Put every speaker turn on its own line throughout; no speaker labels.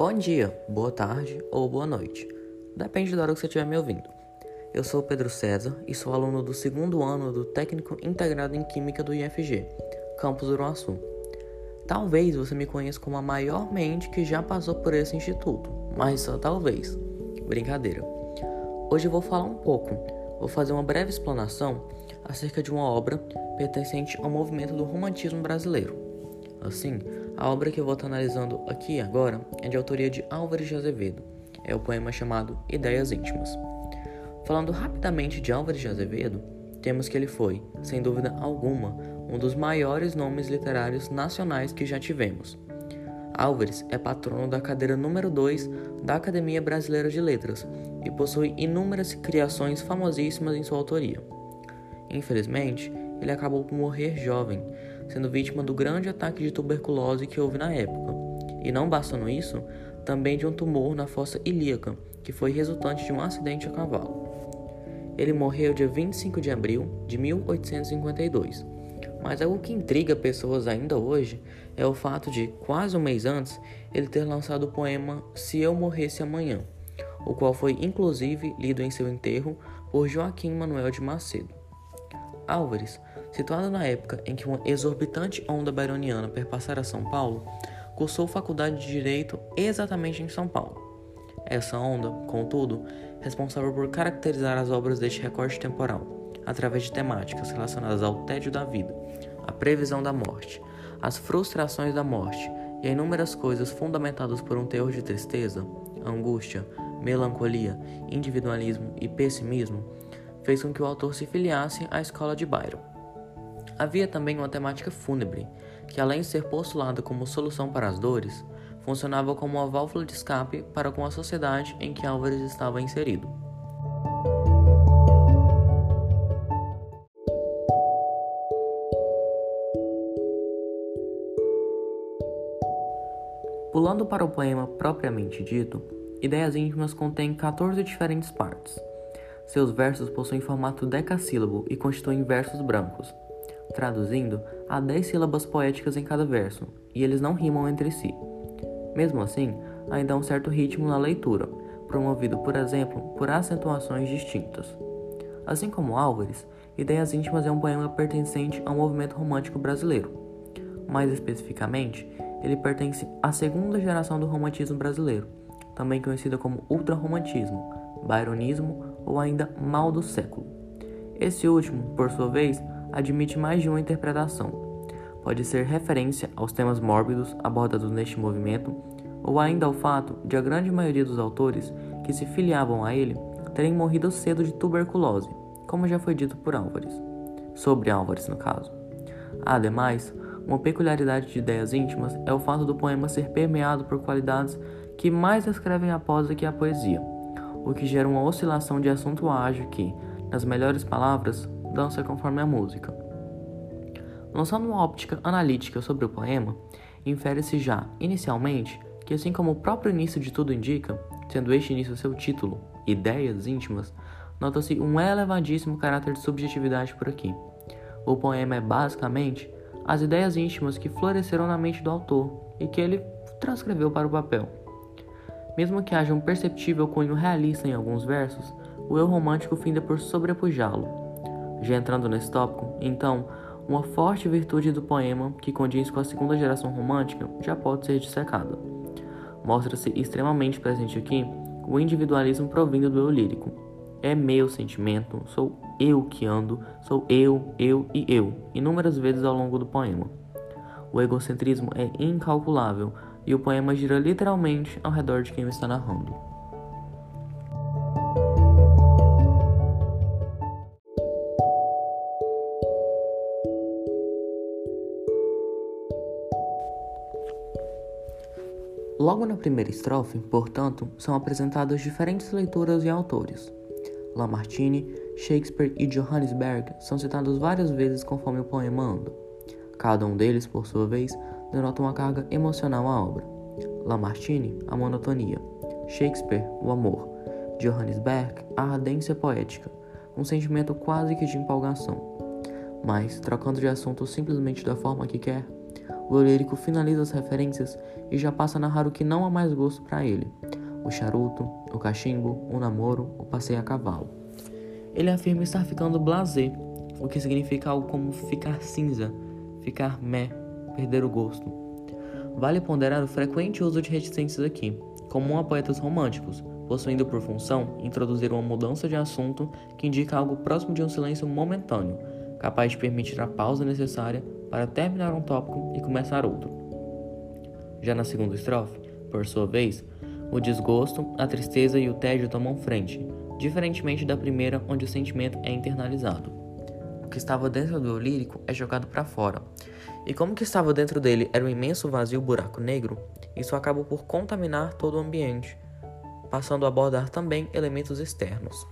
Bom dia, boa tarde ou boa noite. Depende da hora que você estiver me ouvindo. Eu sou Pedro César e sou aluno do segundo ano do Técnico Integrado em Química do IFG, campus Uruaçu. Talvez você me conheça como a maior mente que já passou por esse instituto, mas só talvez. Brincadeira. Hoje eu vou falar um pouco, vou fazer uma breve explanação acerca de uma obra pertencente ao movimento do romantismo brasileiro. Assim, a obra que eu vou estar analisando aqui agora é de autoria de Álvares de Azevedo. É o poema chamado Ideias Íntimas. Falando rapidamente de Álvares de Azevedo, temos que ele foi, sem dúvida alguma, um dos maiores nomes literários nacionais que já tivemos. Álvares é patrono da cadeira número 2 da Academia Brasileira de Letras e possui inúmeras criações famosíssimas em sua autoria. Infelizmente, ele acabou por morrer jovem, sendo vítima do grande ataque de tuberculose que houve na época. E não bastando isso, também de um tumor na fossa ilíaca, que foi resultante de um acidente a cavalo. Ele morreu dia 25 de abril de 1852. Mas algo que intriga pessoas ainda hoje é o fato de, quase um mês antes, ele ter lançado o poema Se Eu Morresse Amanhã, o qual foi inclusive lido em seu enterro por Joaquim Manuel de Macedo. Álvares situado na época em que uma exorbitante onda byroniana perpassara São Paulo, cursou faculdade de Direito exatamente em São Paulo. Essa onda, contudo, responsável por caracterizar as obras deste recorte temporal, através de temáticas relacionadas ao tédio da vida, a previsão da morte, as frustrações da morte e a inúmeras coisas fundamentadas por um teor de tristeza, angústia, melancolia, individualismo e pessimismo, fez com que o autor se filiasse à escola de Byron. Havia também uma temática fúnebre, que além de ser postulada como solução para as dores, funcionava como uma válvula de escape para com a sociedade em que Álvares estava inserido. Pulando para o poema propriamente dito, Ideias Íntimas contém 14 diferentes partes. Seus versos possuem formato decassílabo e constituem versos brancos, Traduzindo, há dez sílabas poéticas em cada verso, e eles não rimam entre si. Mesmo assim, ainda há um certo ritmo na leitura, promovido, por exemplo, por acentuações distintas. Assim como Álvares, Ideias Íntimas é um poema pertencente ao movimento romântico brasileiro. Mais especificamente, ele pertence à segunda geração do romantismo brasileiro, também conhecida como ultrarromantismo, byronismo ou ainda mal do século. Esse último, por sua vez, admite mais de uma interpretação. Pode ser referência aos temas mórbidos abordados neste movimento, ou ainda ao fato de a grande maioria dos autores que se filiavam a ele terem morrido cedo de tuberculose, como já foi dito por Álvares. Sobre Álvares, no caso. Ademais, uma peculiaridade de ideias íntimas é o fato do poema ser permeado por qualidades que mais descrevem a prosa que a poesia, o que gera uma oscilação de assunto ágil que, nas melhores palavras, dança conforme a música. Lançando uma óptica analítica sobre o poema, infere-se já, inicialmente, que assim como o próprio início de tudo indica, sendo este início seu título, Ideias Íntimas, nota-se um elevadíssimo caráter de subjetividade por aqui. O poema é basicamente as ideias íntimas que floresceram na mente do autor e que ele transcreveu para o papel. Mesmo que haja um perceptível cunho realista em alguns versos, o eu romântico finda por sobrepujá-lo, já entrando nesse tópico, então, uma forte virtude do poema que condiz com a segunda geração romântica já pode ser dissecada. Mostra-se extremamente presente aqui o individualismo provindo do eu lírico. É meu sentimento, sou eu que ando, sou eu, eu e eu, inúmeras vezes ao longo do poema. O egocentrismo é incalculável e o poema gira literalmente ao redor de quem o está narrando. Logo na primeira estrofe, portanto, são apresentadas diferentes leituras e autores. Lamartine, Shakespeare e Johannesberg são citados várias vezes conforme o poema anda. Cada um deles, por sua vez, denota uma carga emocional à obra. Lamartine, a monotonia. Shakespeare, o amor. Johannesberg, a ardência poética, um sentimento quase que de empolgação. Mas, trocando de assunto simplesmente da forma que quer, o lírico finaliza as referências e já passa a narrar o que não há mais gosto para ele: o charuto, o cachimbo, o namoro, o passeio a cavalo. Ele afirma estar ficando blasé, o que significa algo como ficar cinza, ficar meh, perder o gosto. Vale ponderar o frequente uso de reticências aqui, comum a poetas românticos, possuindo por função introduzir uma mudança de assunto que indica algo próximo de um silêncio momentâneo, capaz de permitir a pausa necessária para terminar um tópico e começar outro. Já na segunda estrofe, por sua vez, o desgosto, a tristeza e o tédio tomam frente, diferentemente da primeira, onde o sentimento é internalizado. O que estava dentro do lírico é jogado para fora, e como o que estava dentro dele era um imenso vazio buraco negro, isso acaba por contaminar todo o ambiente, passando a abordar também elementos externos.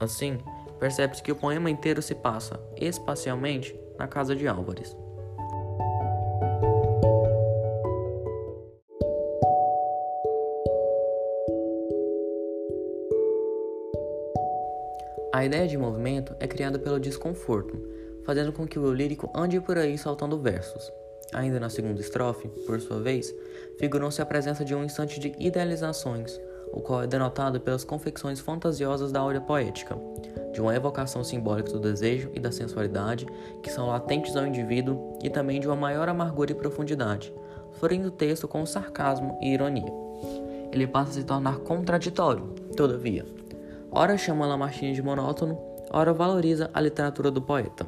Assim, percebe-se que o poema inteiro se passa, espacialmente, na casa de Álvares. A ideia de movimento é criada pelo desconforto, fazendo com que o lírico ande por aí saltando versos. Ainda na segunda estrofe, por sua vez, figurou-se a presença de um instante de idealizações, o qual é denotado pelas confecções fantasiosas da aura poética, de uma evocação simbólica do desejo e da sensualidade que são latentes ao indivíduo e também de uma maior amargura e profundidade, florindo o texto com sarcasmo e ironia. Ele passa a se tornar contraditório, todavia. Ora chama Lamartine de monótono, ora valoriza a literatura do poeta.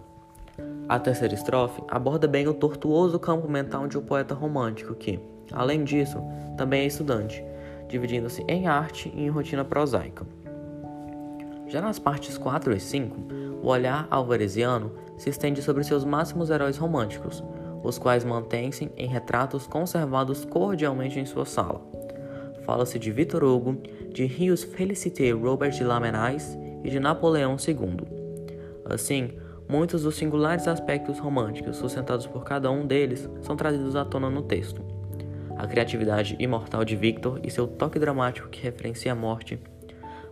A terceira estrofe aborda bem o tortuoso campo mental de um poeta romântico que, além disso, também é estudante, dividindo-se em arte e em rotina prosaica. Já nas partes 4 e 5, o olhar alvaresiano se estende sobre seus máximos heróis românticos, os quais mantêm-se em retratos conservados cordialmente em sua sala. Fala-se de Victor Hugo, de Rios Félicité Robert de Lamennais e de Napoleão II. Assim, muitos dos singulares aspectos românticos sustentados por cada um deles são trazidos à tona no texto. A criatividade imortal de Victor e seu toque dramático que referencia a morte,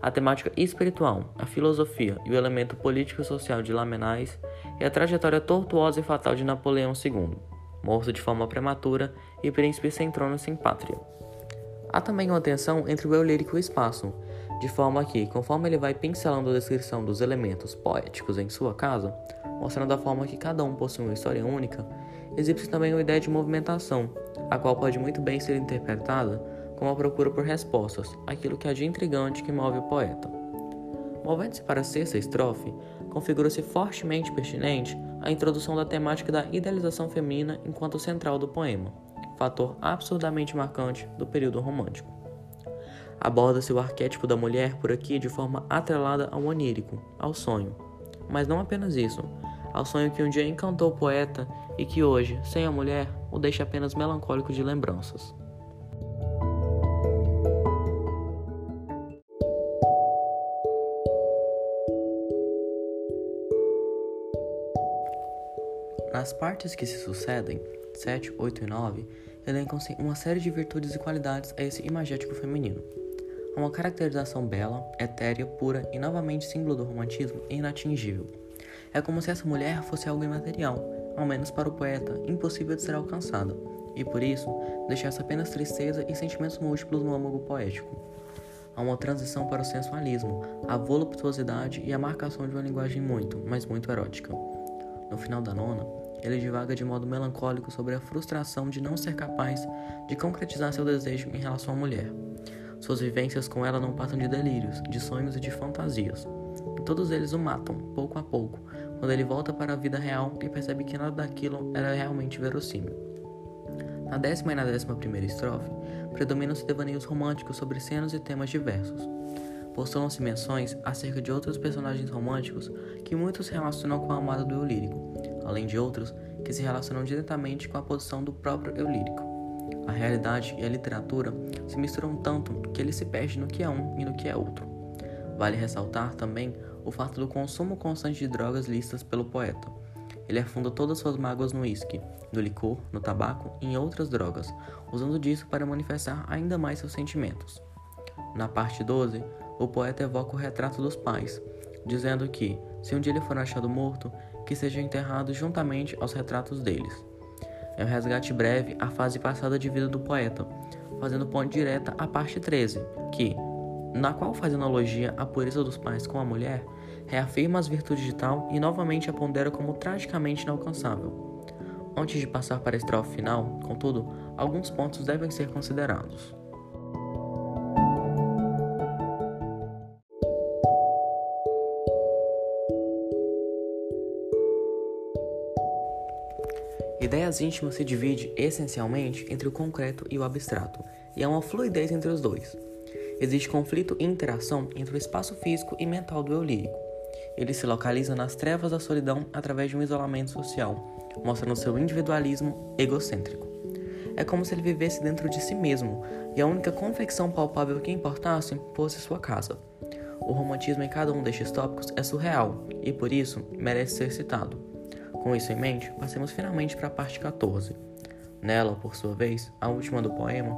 a temática espiritual, a filosofia e o elemento político-social de Lamennais e a trajetória tortuosa e fatal de Napoleão II, morto de forma prematura e príncipe sem trono sem pátria. Há também uma tensão entre o eu lírico e o espaço, de forma que, conforme ele vai pincelando a descrição dos elementos poéticos em sua casa, mostrando a forma que cada um possui uma história única, exibe-se também uma ideia de movimentação, a qual pode muito bem ser interpretada como a procura por respostas, aquilo que há de intrigante que move o poeta. Movendo-se para a sexta estrofe, configura-se fortemente pertinente a introdução da temática da idealização feminina enquanto central do poema, fator absurdamente marcante do período romântico. Aborda-se o arquétipo da mulher por aqui de forma atrelada ao onírico, ao sonho. Mas não apenas isso, ao sonho que um dia encantou o poeta e que hoje, sem a mulher, o deixa apenas melancólico de lembranças. Nas partes que se sucedem, 7, 8 e 9, elencam-se uma série de virtudes e qualidades a esse imagético feminino. Uma caracterização bela, etérea, pura e novamente símbolo do romantismo e inatingível. É como se essa mulher fosse algo imaterial, ao menos para o poeta, impossível de ser alcançada, e por isso deixasse apenas tristeza e sentimentos múltiplos no âmago poético. Há uma transição para o sensualismo, a voluptuosidade e a marcação de uma linguagem muito, mas muito erótica. No final da nona, ele divaga de modo melancólico sobre a frustração de não ser capaz de concretizar seu desejo em relação à mulher. Suas vivências com ela não passam de delírios, de sonhos e de fantasias. Todos eles o matam, pouco a pouco, quando ele volta para a vida real e percebe que nada daquilo era realmente verossímil. Na décima e na décima primeira estrofe, predominam-se devaneios românticos sobre cenas e temas diversos. Postulam-se menções acerca de outros personagens românticos que muitos relacionam com a amada do eu lírico, além de outros que se relacionam diretamente com a posição do próprio eu lírico. A realidade e a literatura se misturam tanto que ele se perde no que é um e no que é outro. Vale ressaltar também o fato do consumo constante de drogas listas pelo poeta. Ele afunda todas suas mágoas no uísque, no licor, no tabaco e em outras drogas, usando disso para manifestar ainda mais seus sentimentos. Na parte 12, o poeta evoca o retrato dos pais, dizendo que, se um dia ele for achado morto, que seja enterrado juntamente aos retratos deles. é um resgate breve à fase passada de vida do poeta, fazendo ponte direta à parte 13, que, na qual faz analogia à pureza dos pais com a mulher, reafirma as virtudes de tal e novamente a pondera como tragicamente inalcançável. Antes de passar para a estrofe final, contudo, alguns pontos devem ser considerados. Ideias íntimas se divide essencialmente entre o concreto e o abstrato, e há uma fluidez entre os dois. Existe conflito e interação entre o espaço físico e mental do eu lírico. Ele se localiza nas trevas da solidão através de um isolamento social, mostrando seu individualismo egocêntrico. É como se ele vivesse dentro de si mesmo, e a única confecção palpável que importasse fosse sua casa. O romantismo em cada um destes tópicos é surreal, e por isso merece ser citado. Com isso em mente, passemos finalmente para a parte 14. Nela, por sua vez, a última do poema,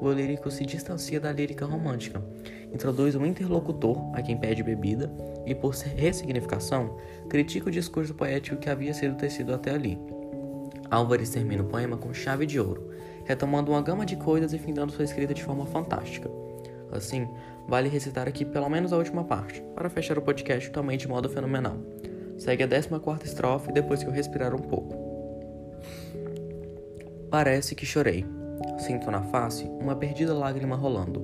o lírico se distancia da lírica romântica, introduz um interlocutor a quem pede bebida e, por ressignificação, critica o discurso poético que havia sido tecido até ali. Álvares termina o poema com chave de ouro, retomando uma gama de coisas e findando sua escrita de forma fantástica. Assim, vale recitar aqui pelo menos a última parte, para fechar o podcast também de modo fenomenal. Segue a 14 estrofe depois que eu respirar um pouco. Parece que chorei. Sinto na face uma perdida lágrima rolando.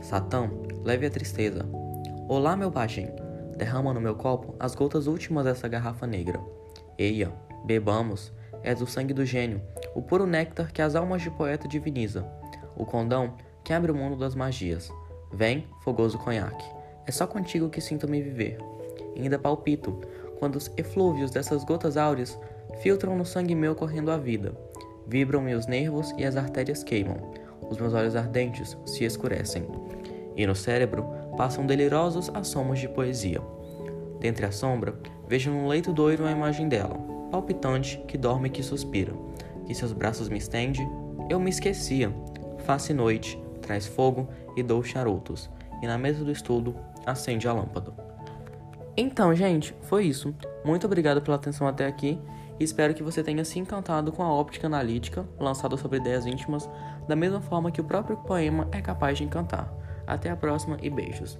Satã, leve a tristeza. Olá, meu pajem. Derrama no meu copo as gotas últimas dessa garrafa negra. Eia, bebamos. É do sangue do gênio, o puro néctar que as almas de poeta diviniza. O condão que abre o mundo das magias. Vem, fogoso conhaque. É só contigo que sinto-me viver. E ainda palpito, quando os eflúvios dessas gotas áureas filtram no sangue meu correndo a vida. Vibram meus nervos e as artérias queimam. Os meus olhos ardentes se escurecem. E no cérebro passam delirosos assomos de poesia. Dentre a sombra, vejo num leito doiro a imagem dela, palpitante, que dorme e que suspira. Que seus braços me estende, eu me esquecia. Face noite, traz fogo e dou charutos. E na mesa do estudo, acende a lâmpada. Então, gente, foi isso. Muito obrigado pela atenção até aqui e espero que você tenha se encantado com a óptica analítica lançada sobre ideias íntimas, da mesma forma que o próprio poema é capaz de encantar. Até a próxima e beijos.